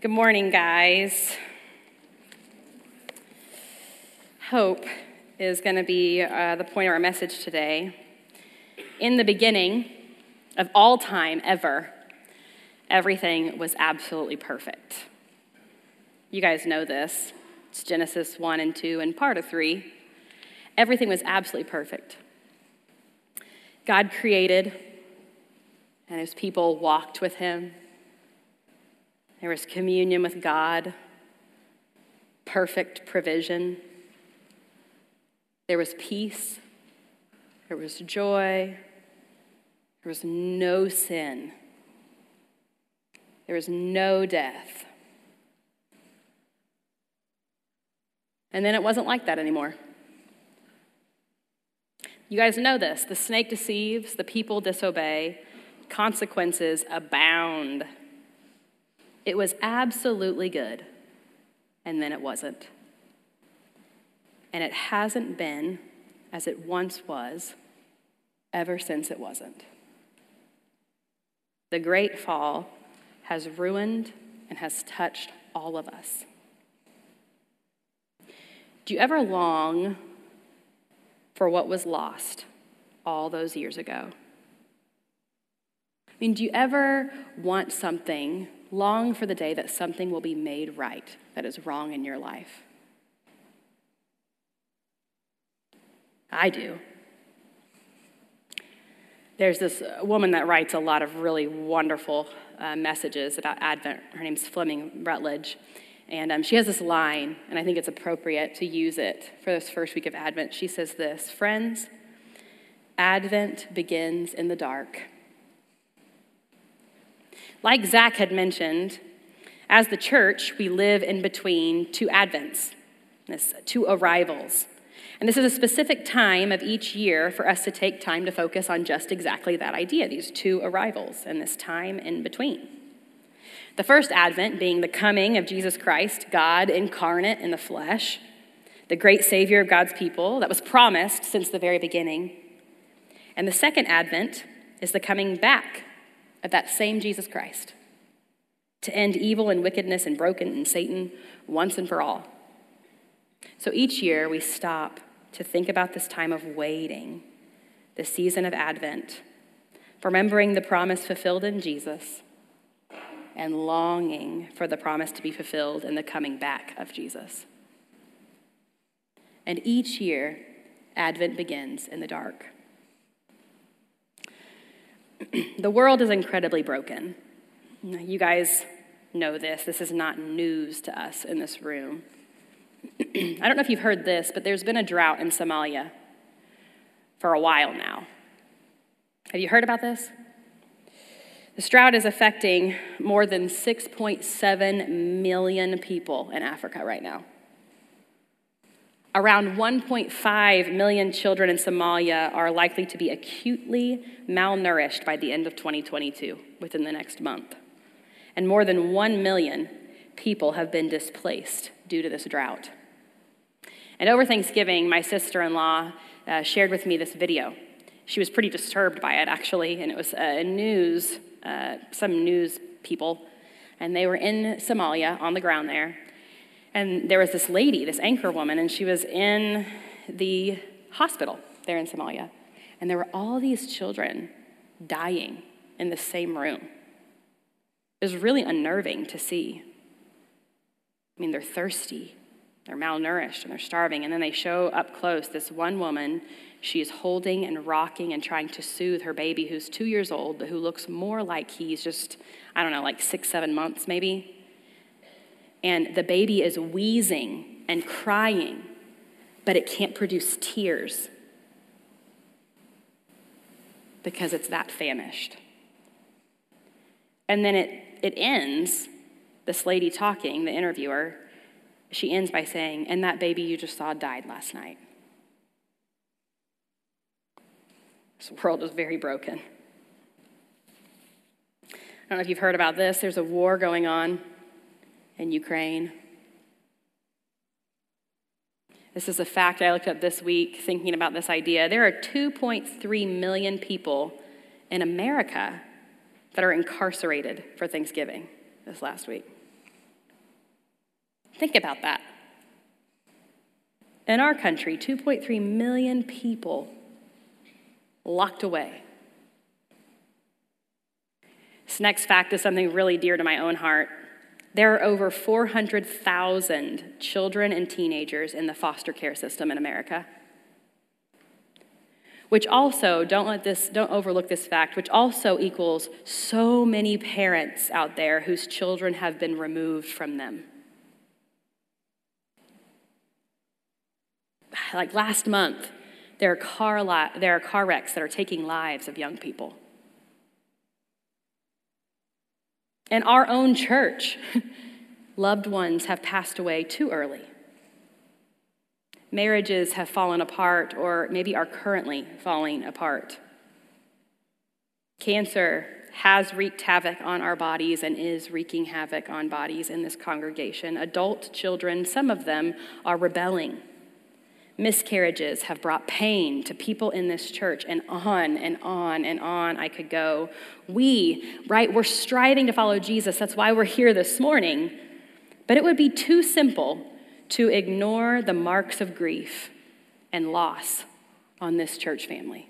Good morning, guys. Hope is going to be uh, the point of our message today. In the beginning of all time ever, everything was absolutely perfect. You guys know this. It's Genesis 1 and 2 and part of 3. Everything was absolutely perfect. God created, and his people walked with him there was communion with God, perfect provision. There was peace. There was joy. There was no sin. There was no death. And then it wasn't like that anymore. You guys know this. The snake deceives, the people disobey, consequences abound. It was absolutely good, and then it wasn't. And it hasn't been as it once was ever since it wasn't. The great fall has ruined and has touched all of us. Do you ever long for what was lost all those years ago? I mean, do you ever want something long for the day that something will be made right that is wrong in your life. I do. There's this woman that writes a lot of really wonderful uh, messages about Advent. Her name's Fleming Rutledge. And um, she has this line, and I think it's appropriate to use it for this first week of Advent. She says this Friends, Advent begins in the dark like Zach had mentioned, as the church, we live in between two Advents, two arrivals. And this is a specific time of each year for us to take time to focus on just exactly that idea, these two arrivals and this time in between. The first Advent being the coming of Jesus Christ, God incarnate in the flesh, the great Savior of God's people that was promised since the very beginning. And the second Advent is the coming back of that same Jesus Christ to end evil and wickedness and broken and Satan once and for all. So each year we stop to think about this time of waiting, the season of Advent, remembering the promise fulfilled in Jesus and longing for the promise to be fulfilled in the coming back of Jesus. And each year, Advent begins in the dark. the world is incredibly broken. You guys know this. This is not news to us in this room. I don't know if you've heard this, but there's been a drought in Somalia for a while now. Have you heard about this? This drought is affecting more than 6.7 million people in Africa right now. Around 1.5 million children in Somalia are likely to be acutely malnourished by the end of 2022, within the next month. And more than 1 million people have been displaced due to this drought. And over Thanksgiving, my sister in law uh, shared with me this video. She was pretty disturbed by it, actually, and it was uh, news, uh, some news people, and they were in Somalia on the ground there, and there was this lady, this anchor woman, and she was in the hospital there in Somalia. And there were all these children dying in the same room. It was really unnerving to see. I mean, they're thirsty, they're malnourished, and they're starving. And then they show up close this one woman. She is holding and rocking and trying to soothe her baby who's two years old, but who looks more like he's just, I don't know, like six, seven months maybe and the baby is wheezing and crying, but it can't produce tears because it's that famished. And then it, it ends, this lady talking, the interviewer, she ends by saying, And that baby you just saw died last night. This world is very broken. I don't know if you've heard about this. There's a war going on in Ukraine. This is a fact I looked up this week thinking about this idea. There are 2.3 million people in America that are incarcerated for Thanksgiving this last week. Think about that. In our country, 2.3 million people locked away. This next fact is something really dear to my own heart. There are over 400,000 children and teenagers in the foster care system in America. Which also, don't let this, don't overlook this fact, which also equals so many parents out there whose children have been removed from them. Like last month, there are car, li- there are car wrecks that are taking lives of young people. In our own church, loved ones have passed away too early. Marriages have fallen apart or maybe are currently falling apart. Cancer has wreaked havoc on our bodies and is wreaking havoc on bodies in this congregation. Adult children, some of them, are rebelling miscarriages have brought pain to people in this church, and on and on and on I could go. We, right, we're striving to follow Jesus. That's why we're here this morning. But it would be too simple to ignore the marks of grief and loss on this church family.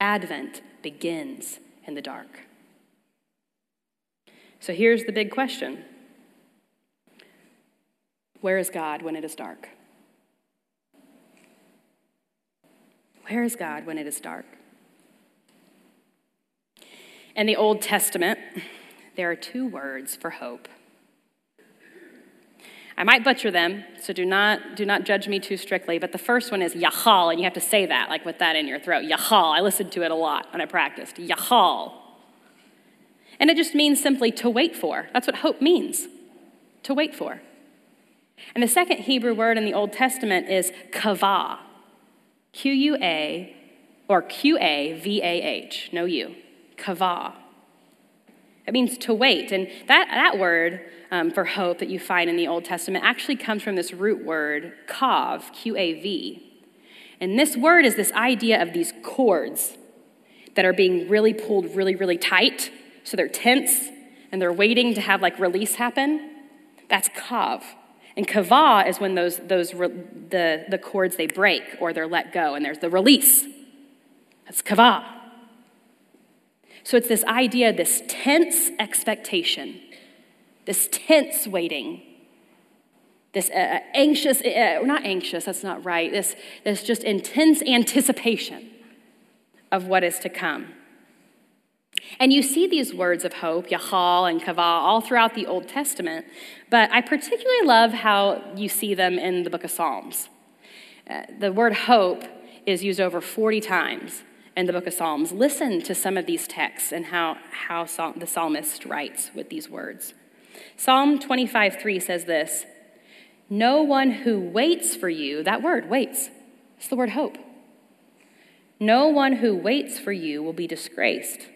Advent begins in the dark. So here's the big question Where is God when it is dark? Where is God when it is dark? In the Old Testament, there are two words for hope. I might butcher them, so do not, do not judge me too strictly, but the first one is Yahal, and you have to say that, like with that in your throat. Yahal. I listened to it a lot when I practiced. Yahal. And it just means simply to wait for. That's what hope means to wait for. And the second Hebrew word in the Old Testament is kavah. Q U A or Q A V A H, no U, kavah. It means to wait. And that, that word um, for hope that you find in the Old Testament actually comes from this root word, kav, Q A V. And this word is this idea of these cords that are being really pulled really, really tight. So they're tense and they're waiting to have like release happen. That's kav. And kavah is when those, those the, the cords they break or they're let go, and there's the release. That's kavah. So it's this idea, this tense expectation, this tense waiting, this uh, uh anxious, uh, not anxious, that's not right, this, this just intense anticipation of what is to come. And you see these words of hope, Yahal and Kavah, all throughout the Old Testament, but I particularly love how you see them in the book of Psalms. Uh, the word hope is used over 40 times in the book of Psalms. Listen to some of these texts and how, how the psalmist writes with these words. Psalm 25 3 says this No one who waits for you, that word, waits, it's the word hope. No one who waits for you will be disgraced.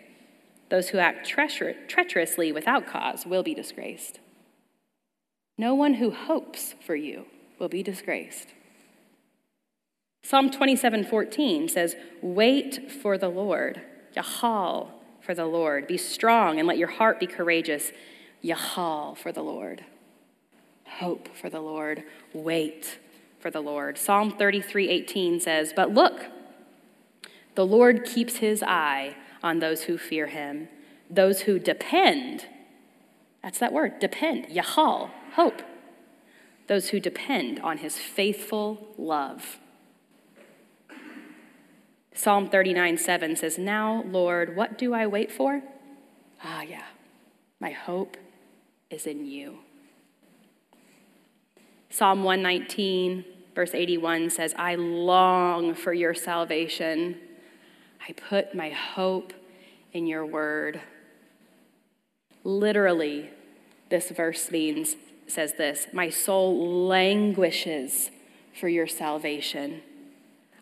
Those who act treacherously without cause will be disgraced. No one who hopes for you will be disgraced. Psalm 27:14 says, "Wait for the Lord, Yahal for the Lord. Be strong and let your heart be courageous. Yahal for the Lord. Hope for the Lord. Wait for the Lord." Psalm 33:18 says, "But look, the Lord keeps his eye on those who fear him, those who depend. That's that word, depend, Yahal, hope. Those who depend on his faithful love. Psalm 39 7 says, Now, Lord, what do I wait for? Ah, yeah, my hope is in you. Psalm 119, verse 81 says, I long for your salvation. I put my hope in your word. Literally, this verse means, says this My soul languishes for your salvation.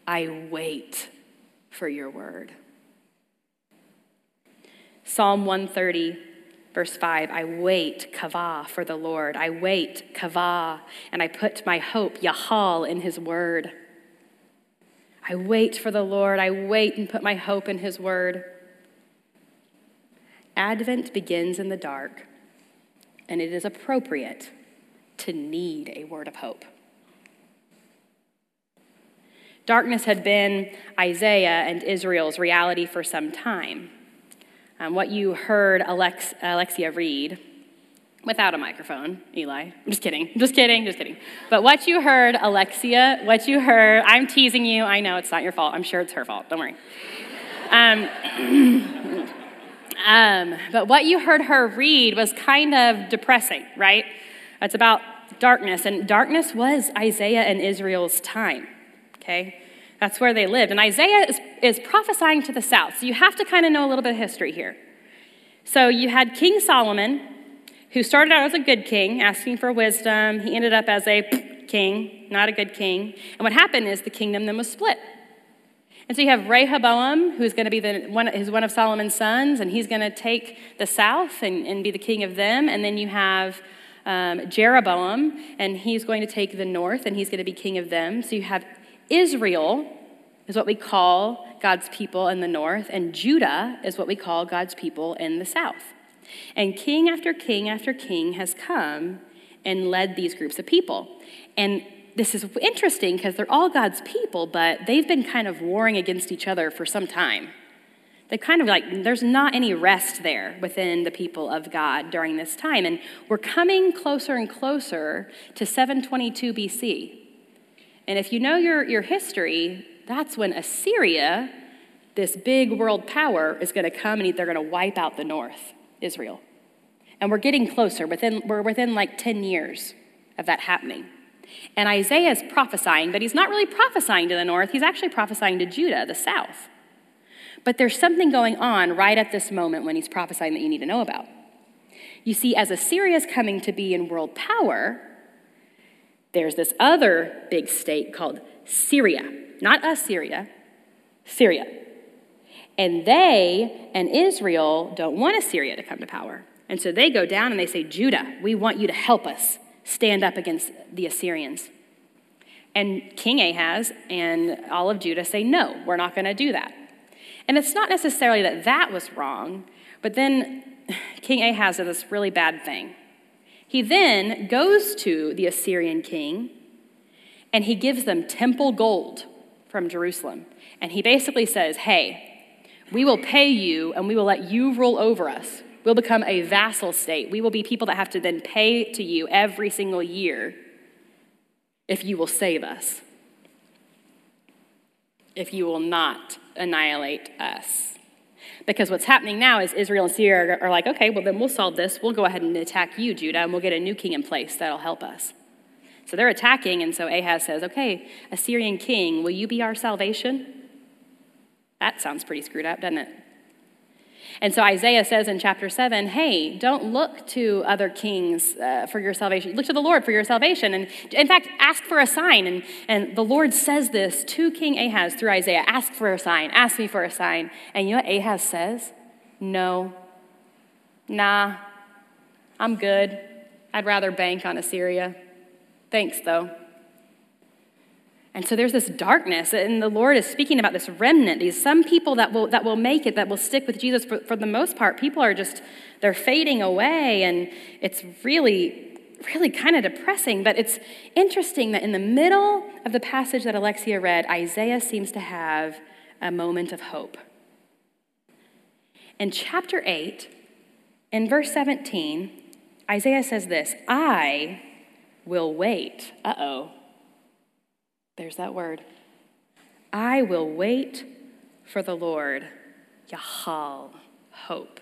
I wait for your word. Psalm 130, verse 5 I wait, kavah, for the Lord. I wait, kavah, and I put my hope, yahal, in his word. I wait for the Lord. I wait and put my hope in his word. Advent begins in the dark, and it is appropriate to need a word of hope. Darkness had been Isaiah and Israel's reality for some time. Um, what you heard Alex, Alexia read without a microphone, Eli. I'm just kidding, I'm just kidding, just kidding. But what you heard, Alexia, what you heard, I'm teasing you. I know it's not your fault. I'm sure it's her fault. Don't worry. Um, um, but what you heard her read was kind of depressing, right? It's about darkness, and darkness was Isaiah and Israel's time, okay? That's where they lived. And Isaiah is, is prophesying to the south, so you have to kind of know a little bit of history here. So you had King Solomon, who started out as a good king, asking for wisdom. He ended up as a king, not a good king. And what happened is the kingdom then was split. And so you have Rehoboam, who's going to be the one, who's one of Solomon's sons, and he's going to take the south and, and be the king of them. And then you have um, Jeroboam, and he's going to take the north, and he's going to be king of them. So you have Israel, is what we call God's people in the north, and Judah is what we call God's people in the south. And king after king after king has come and led these groups of people. And this is interesting because they're all God's people, but they've been kind of warring against each other for some time. They kind of like, there's not any rest there within the people of God during this time. And we're coming closer and closer to 722 BC. And if you know your, your history, that's when Assyria, this big world power, is going to come and they're going to wipe out the north, Israel. And we're getting closer. Within, we're within like 10 years of that happening. And Isaiah is prophesying, but he's not really prophesying to the north, he's actually prophesying to Judah, the south. But there's something going on right at this moment when he's prophesying that you need to know about. You see, as Assyria is coming to be in world power, there's this other big state called Syria. Not Assyria, Syria. And they and Israel don't want Assyria to come to power. And so they go down and they say, Judah, we want you to help us stand up against the Assyrians. And King Ahaz and all of Judah say, no, we're not going to do that. And it's not necessarily that that was wrong, but then King Ahaz does this really bad thing. He then goes to the Assyrian king and he gives them temple gold from Jerusalem. And he basically says, hey, we will pay you and we will let you rule over us. We'll become a vassal state. We will be people that have to then pay to you every single year if you will save us, if you will not annihilate us. Because what's happening now is Israel and Syria are like, okay, well, then we'll solve this. We'll go ahead and attack you, Judah, and we'll get a new king in place that'll help us. So they're attacking, and so Ahaz says, okay, Assyrian king, will you be our salvation? That sounds pretty screwed up, doesn't it? And so Isaiah says in chapter 7 hey, don't look to other kings uh, for your salvation. Look to the Lord for your salvation. And in fact, ask for a sign. And, and the Lord says this to King Ahaz through Isaiah ask for a sign, ask me for a sign. And you know what Ahaz says? No. Nah, I'm good. I'd rather bank on Assyria. Thanks, though. And so there's this darkness, and the Lord is speaking about this remnant, these some people that will, that will make it, that will stick with Jesus. For, for the most part, people are just, they're fading away, and it's really, really kind of depressing. But it's interesting that in the middle of the passage that Alexia read, Isaiah seems to have a moment of hope. In chapter 8, in verse 17, Isaiah says this I will wait. Uh oh. There's that word. I will wait for the Lord. Yahal, hope.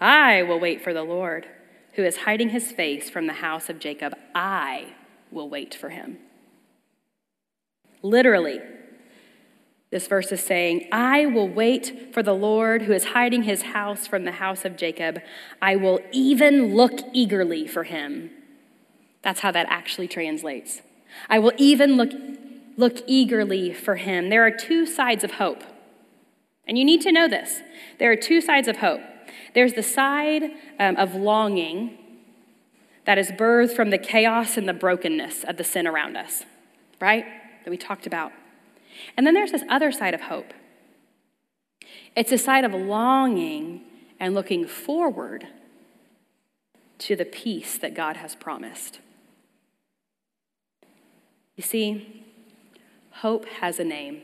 I will wait for the Lord, who is hiding his face from the house of Jacob. I will wait for him. Literally, this verse is saying, I will wait for the Lord who is hiding his house from the house of Jacob. I will even look eagerly for him. That's how that actually translates. I will even look, look eagerly for him. There are two sides of hope. And you need to know this. There are two sides of hope. There's the side um, of longing that is birthed from the chaos and the brokenness of the sin around us, right? That we talked about. And then there's this other side of hope. It's a side of longing and looking forward to the peace that God has promised. You see, hope has a name.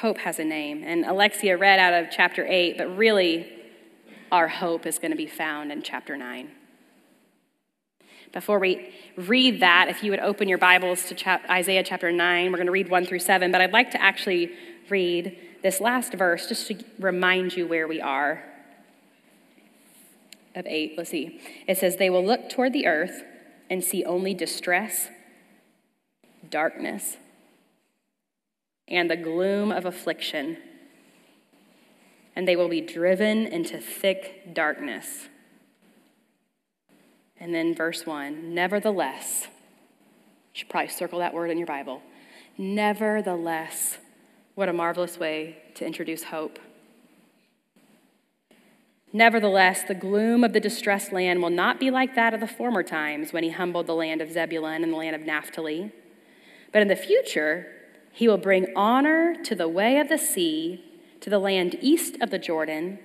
Hope has a name. And Alexia read out of chapter 8, but really, our hope is going to be found in chapter 9. Before we read that, if you would open your Bibles to chap- Isaiah chapter 9, we're going to read 1 through 7, but I'd like to actually read this last verse just to remind you where we are. Of 8, let's see. It says, They will look toward the earth and see only distress, darkness, and the gloom of affliction, and they will be driven into thick darkness. And then verse 1 Nevertheless, you should probably circle that word in your Bible. Nevertheless, what a marvelous way to introduce hope. Nevertheless, the gloom of the distressed land will not be like that of the former times when he humbled the land of Zebulun and the land of Naphtali. But in the future, he will bring honor to the way of the sea, to the land east of the Jordan,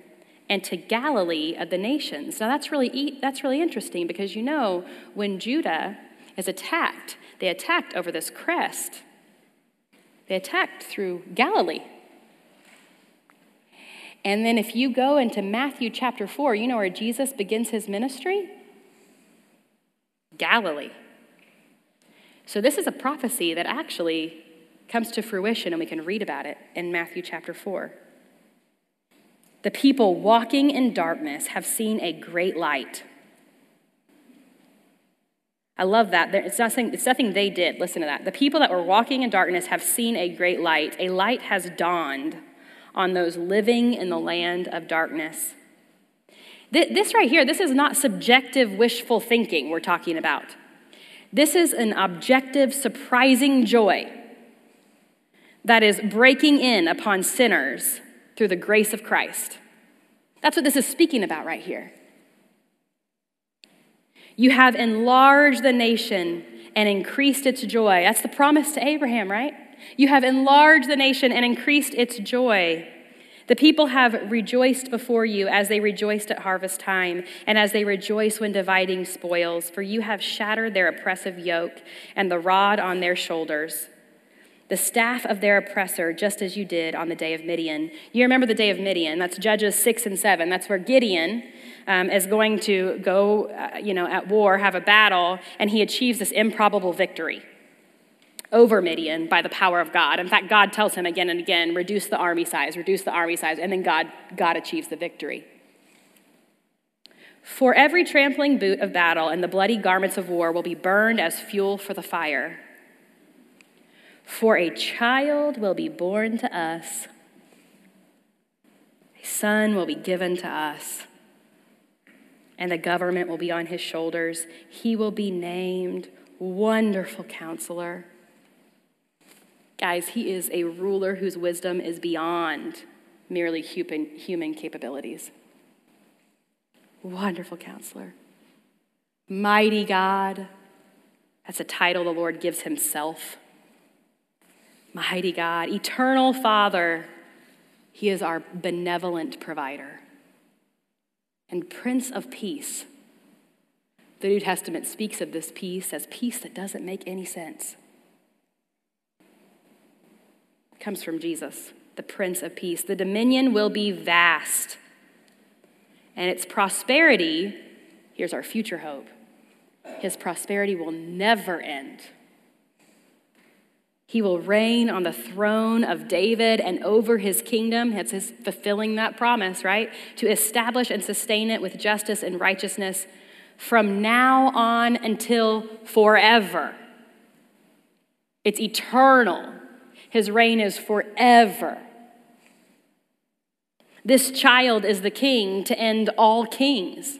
and to Galilee of the nations. Now that's really that's really interesting because you know when Judah is attacked, they attacked over this crest. They attacked through Galilee. And then if you go into Matthew chapter 4, you know where Jesus begins his ministry? Galilee. So this is a prophecy that actually comes to fruition, and we can read about it in Matthew chapter 4. The people walking in darkness have seen a great light. I love that. It's nothing, it's nothing they did. Listen to that. The people that were walking in darkness have seen a great light. A light has dawned on those living in the land of darkness. This right here, this is not subjective wishful thinking we're talking about. This is an objective, surprising joy that is breaking in upon sinners through the grace of Christ. That's what this is speaking about right here. You have enlarged the nation and increased its joy. That's the promise to Abraham, right? You have enlarged the nation and increased its joy. The people have rejoiced before you as they rejoiced at harvest time, and as they rejoice when dividing spoils, for you have shattered their oppressive yoke and the rod on their shoulders, the staff of their oppressor, just as you did on the day of Midian. You remember the day of Midian, that's Judges 6 and 7. That's where Gideon um, is going to go, uh, you know, at war, have a battle, and he achieves this improbable victory over Midian by the power of God. In fact, God tells him again and again, reduce the army size, reduce the army size, and then God, God achieves the victory. For every trampling boot of battle and the bloody garments of war will be burned as fuel for the fire. For a child will be born to us, a son will be given to us, and the government will be on his shoulders. He will be named Wonderful Counselor Guys, he is a ruler whose wisdom is beyond merely human, human capabilities. Wonderful counselor. Mighty God. That's a title the Lord gives himself. Mighty God. Eternal Father. He is our benevolent provider. And Prince of Peace. The New Testament speaks of this peace as peace that doesn't make any sense comes from Jesus, the Prince of Peace. The dominion will be vast, and its prosperity, here's our future hope, his prosperity will never end. He will reign on the throne of David and over his kingdom. It's his fulfilling that promise, right? To establish and sustain it with justice and righteousness from now on until forever. It's eternal. His reign is forever. This child is the king to end all kings,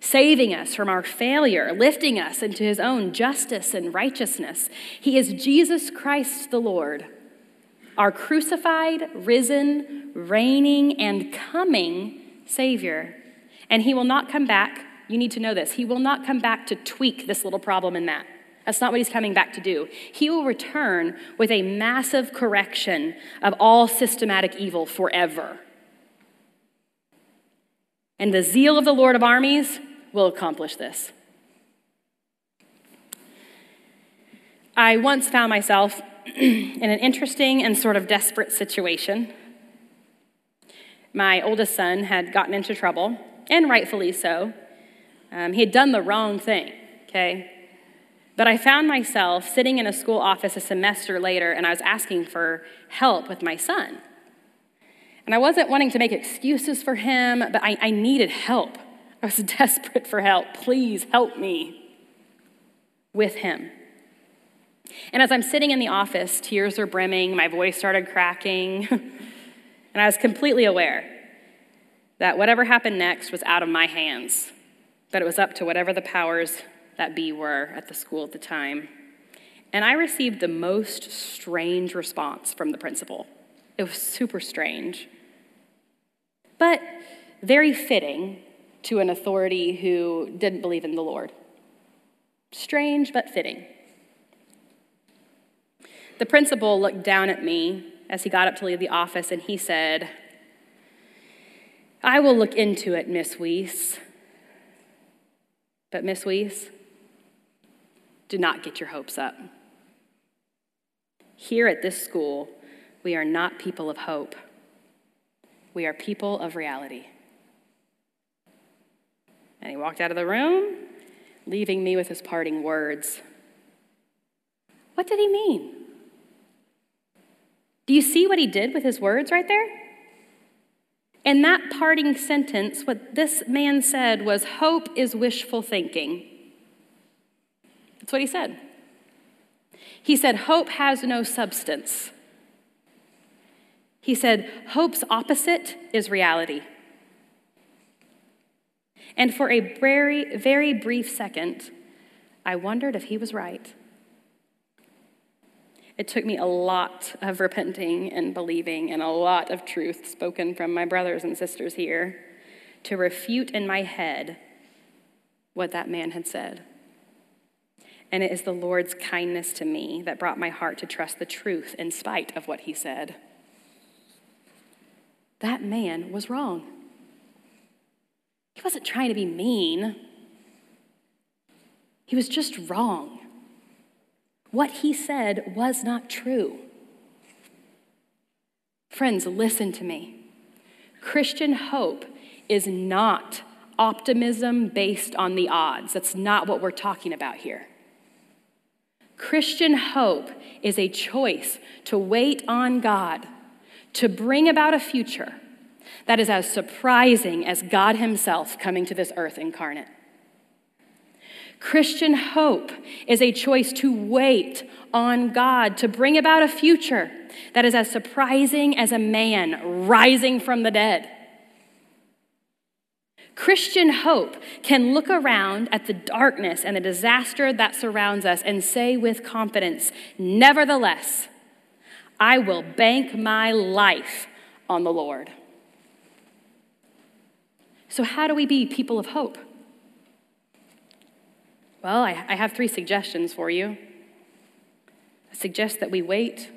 saving us from our failure, lifting us into his own justice and righteousness. He is Jesus Christ the Lord, our crucified, risen, reigning, and coming Savior. And he will not come back. You need to know this. He will not come back to tweak this little problem and that. That's not what he's coming back to do. He will return with a massive correction of all systematic evil forever. And the zeal of the Lord of armies will accomplish this. I once found myself in an interesting and sort of desperate situation. My oldest son had gotten into trouble, and rightfully so. Um, he had done the wrong thing, okay? But I found myself sitting in a school office a semester later, and I was asking for help with my son. And I wasn't wanting to make excuses for him, but I, I needed help. I was desperate for help. Please help me with him. And as I'm sitting in the office, tears are brimming, my voice started cracking, and I was completely aware that whatever happened next was out of my hands, that it was up to whatever the powers that be were at the school at the time. And I received the most strange response from the principal. It was super strange, but very fitting to an authority who didn't believe in the Lord. Strange, but fitting. The principal looked down at me as he got up to leave the office and he said, I will look into it, Miss Weiss. But, Miss Weiss, do not get your hopes up. Here at this school, we are not people of hope, we are people of reality. And he walked out of the room, leaving me with his parting words. What did he mean? Do you see what he did with his words right there? In that parting sentence, what this man said was hope is wishful thinking. That's what he said. He said, Hope has no substance. He said, Hope's opposite is reality. And for a very, very brief second, I wondered if he was right. It took me a lot of repenting and believing and a lot of truth spoken from my brothers and sisters here to refute in my head what that man had said. And it is the Lord's kindness to me that brought my heart to trust the truth in spite of what he said. That man was wrong. He wasn't trying to be mean, he was just wrong. What he said was not true. Friends, listen to me. Christian hope is not optimism based on the odds. That's not what we're talking about here. Christian hope is a choice to wait on God, to bring about a future that is as surprising as God Himself coming to this earth incarnate. Christian hope is a choice to wait on God to bring about a future that is as surprising as a man rising from the dead. Christian hope can look around at the darkness and the disaster that surrounds us and say with confidence, Nevertheless, I will bank my life on the Lord. So, how do we be people of hope? Well, I, I have three suggestions for you. I suggest that we wait.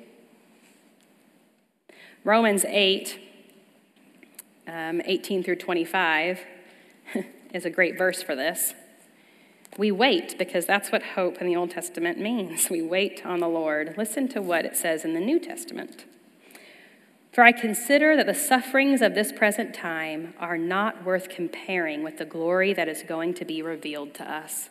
Romans 8, um, 18 through 25, is a great verse for this. We wait because that's what hope in the Old Testament means. We wait on the Lord. Listen to what it says in the New Testament. For I consider that the sufferings of this present time are not worth comparing with the glory that is going to be revealed to us.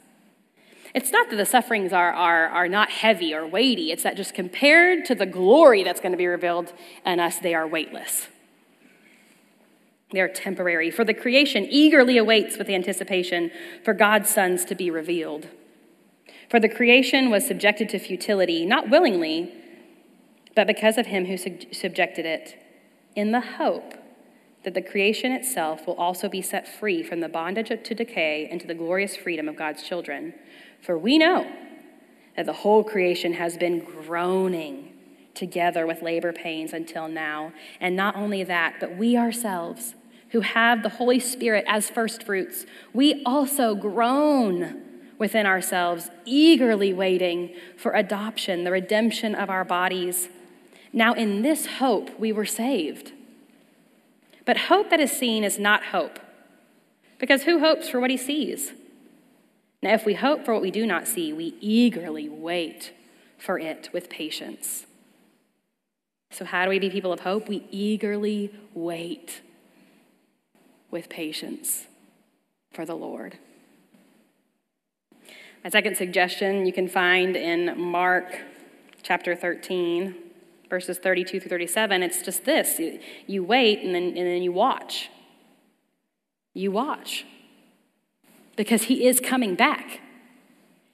It's not that the sufferings are, are, are not heavy or weighty, it's that just compared to the glory that's going to be revealed in us, they are weightless. They are temporary. For the creation eagerly awaits with anticipation for God's sons to be revealed. For the creation was subjected to futility, not willingly, but because of him who subjected it, in the hope that the creation itself will also be set free from the bondage to decay into the glorious freedom of God's children. For we know that the whole creation has been groaning together with labor pains until now. And not only that, but we ourselves, who have the Holy Spirit as first fruits, we also groan within ourselves, eagerly waiting for adoption, the redemption of our bodies. Now, in this hope, we were saved. But hope that is seen is not hope, because who hopes for what he sees? Now, if we hope for what we do not see, we eagerly wait for it with patience. So, how do we be people of hope? We eagerly wait with patience for the Lord. My second suggestion you can find in Mark chapter 13, verses 32 through 37. It's just this you, wait and then, and then you watch. You watch because he is coming back.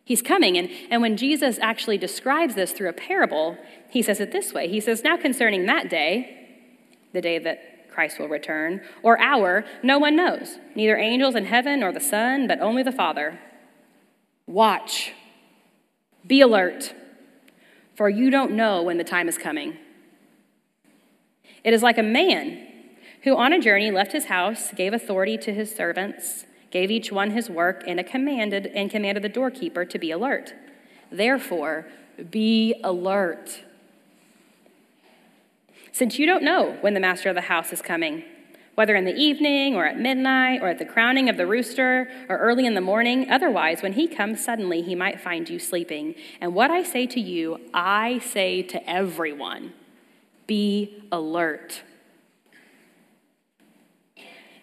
He's coming. And, and when Jesus actually describes this through a parable, he says it this way He says, Now concerning that day, the day that Christ will return, or hour, no one knows, neither angels in heaven nor the Son, but only the Father. Watch, be alert, for you don't know when the time is coming. It is like a man who on a journey left his house, gave authority to his servants gave each one his work, and commanded and commanded the doorkeeper to be alert. Therefore, be alert. Since you don't know when the master of the house is coming, whether in the evening or at midnight or at the crowning of the rooster or early in the morning, otherwise, when he comes suddenly, he might find you sleeping. And what I say to you, I say to everyone be alert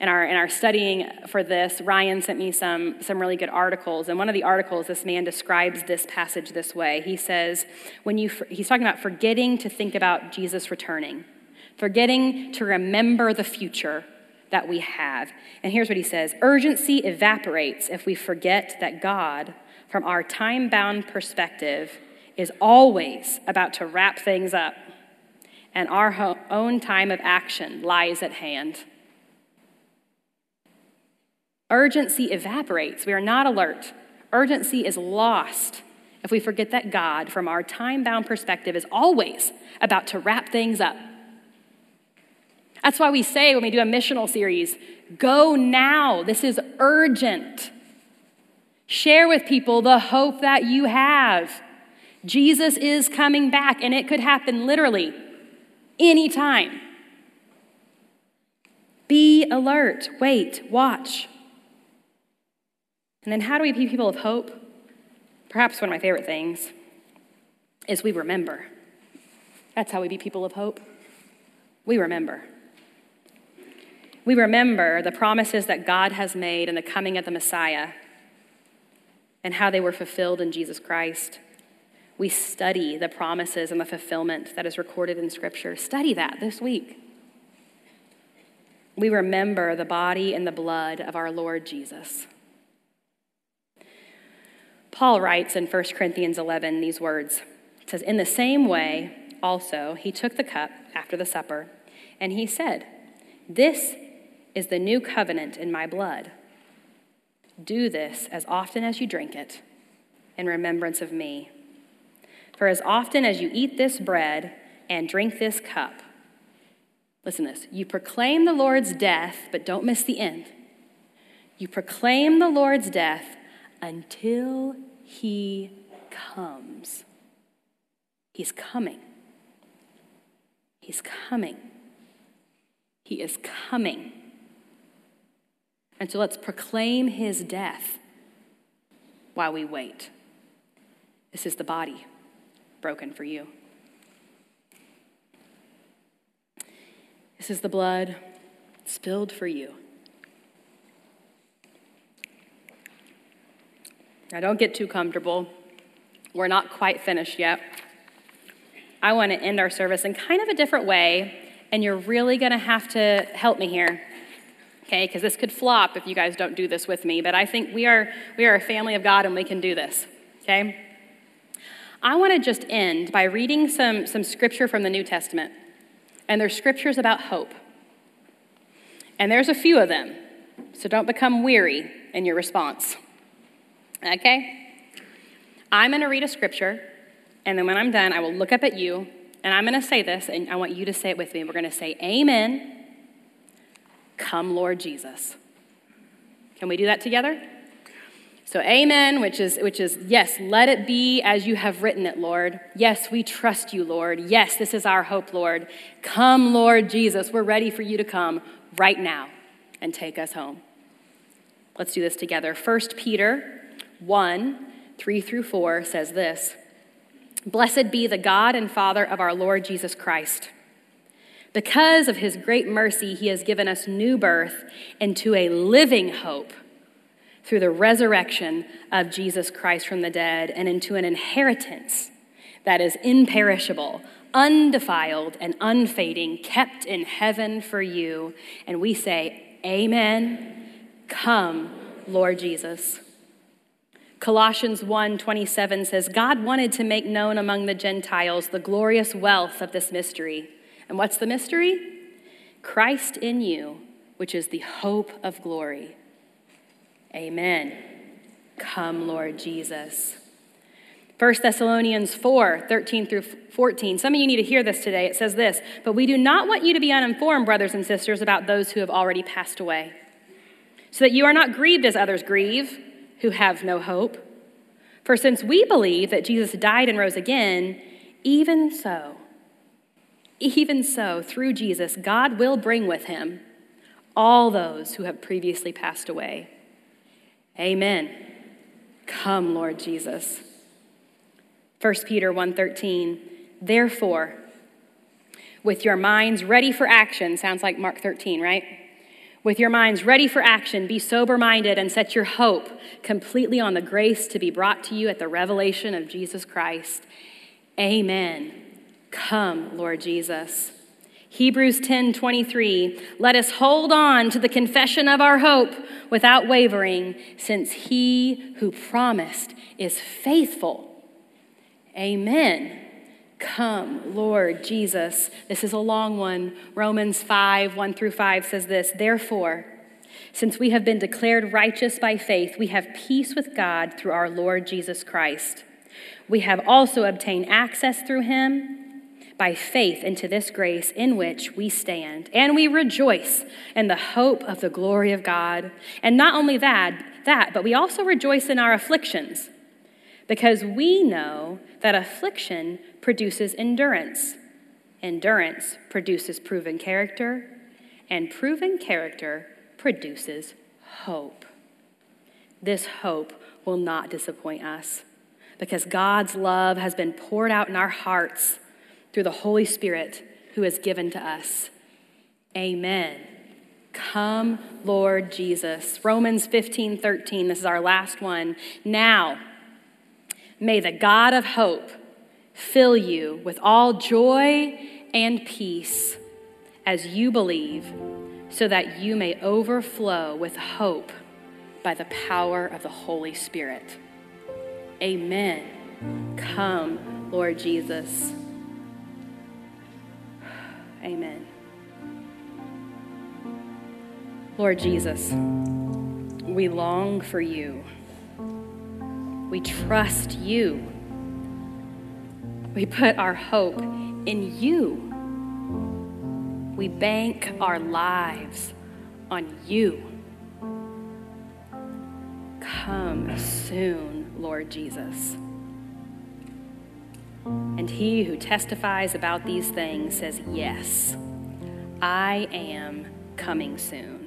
in our, in our studying for this, Ryan sent me some, some really good articles. And one of the articles, this man describes this passage this way. He says, when you, he's talking about forgetting to think about Jesus returning, forgetting to remember the future that we have. And here's what he says Urgency evaporates if we forget that God, from our time bound perspective, is always about to wrap things up, and our own time of action lies at hand. Urgency evaporates. We are not alert. Urgency is lost if we forget that God, from our time bound perspective, is always about to wrap things up. That's why we say when we do a missional series, go now. This is urgent. Share with people the hope that you have. Jesus is coming back, and it could happen literally anytime. Be alert, wait, watch. And then, how do we be people of hope? Perhaps one of my favorite things is we remember. That's how we be people of hope. We remember. We remember the promises that God has made in the coming of the Messiah and how they were fulfilled in Jesus Christ. We study the promises and the fulfillment that is recorded in Scripture. Study that this week. We remember the body and the blood of our Lord Jesus. Paul writes in 1 Corinthians 11 these words It says, In the same way, also, he took the cup after the supper, and he said, This is the new covenant in my blood. Do this as often as you drink it in remembrance of me. For as often as you eat this bread and drink this cup, listen to this, you proclaim the Lord's death, but don't miss the end. You proclaim the Lord's death until he comes. He's coming. He's coming. He is coming. And so let's proclaim his death while we wait. This is the body broken for you. This is the blood spilled for you. Now, don't get too comfortable. We're not quite finished yet. I want to end our service in kind of a different way, and you're really going to have to help me here. Okay, because this could flop if you guys don't do this with me, but I think we are we are a family of God and we can do this. Okay? I want to just end by reading some, some scripture from the New Testament. And there's scriptures about hope. And there's a few of them. So don't become weary in your response. Okay? I'm going to read a scripture, and then when I'm done, I will look up at you, and I'm going to say this, and I want you to say it with me. We're going to say, Amen. Come, Lord Jesus. Can we do that together? So, amen, which is, which is, yes, let it be as you have written it, Lord. Yes, we trust you, Lord. Yes, this is our hope, Lord. Come, Lord Jesus. We're ready for you to come right now and take us home. Let's do this together. First Peter 1 3 through 4 says this Blessed be the God and Father of our Lord Jesus Christ. Because of his great mercy, he has given us new birth into a living hope through the resurrection of Jesus Christ from the dead and into an inheritance that is imperishable, undefiled, and unfading, kept in heaven for you. And we say, Amen. Come, Lord Jesus. Colossians 1:27 says God wanted to make known among the Gentiles the glorious wealth of this mystery. And what's the mystery? Christ in you, which is the hope of glory. Amen. Come, Lord Jesus. 1 Thessalonians 4 13 through 14. Some of you need to hear this today. It says this But we do not want you to be uninformed, brothers and sisters, about those who have already passed away, so that you are not grieved as others grieve, who have no hope. For since we believe that Jesus died and rose again, even so, even so, through Jesus, God will bring with him all those who have previously passed away. Amen. Come, Lord Jesus. 1 Peter 1:13 Therefore with your minds ready for action sounds like Mark 13 right with your minds ready for action be sober minded and set your hope completely on the grace to be brought to you at the revelation of Jesus Christ amen come Lord Jesus Hebrews 10:23 Let us hold on to the confession of our hope without wavering since he who promised is faithful. Amen. Come, Lord Jesus. This is a long one. Romans 5 1 through 5 says this Therefore, since we have been declared righteous by faith, we have peace with God through our Lord Jesus Christ. We have also obtained access through him by faith into this grace in which we stand, and we rejoice in the hope of the glory of God. And not only that, that, but we also rejoice in our afflictions, because we know that affliction produces endurance. Endurance produces proven character, and proven character produces hope. This hope will not disappoint us because God's love has been poured out in our hearts through the Holy Spirit who is given to us. Amen. Come, Lord Jesus. Romans 15 13, this is our last one. Now, may the God of hope fill you with all joy and peace as you believe, so that you may overflow with hope by the power of the Holy Spirit. Amen. Come, Lord Jesus. Amen. Lord Jesus, we long for you. We trust you. We put our hope in you. We bank our lives on you. Come soon, Lord Jesus. And he who testifies about these things says, Yes, I am coming soon.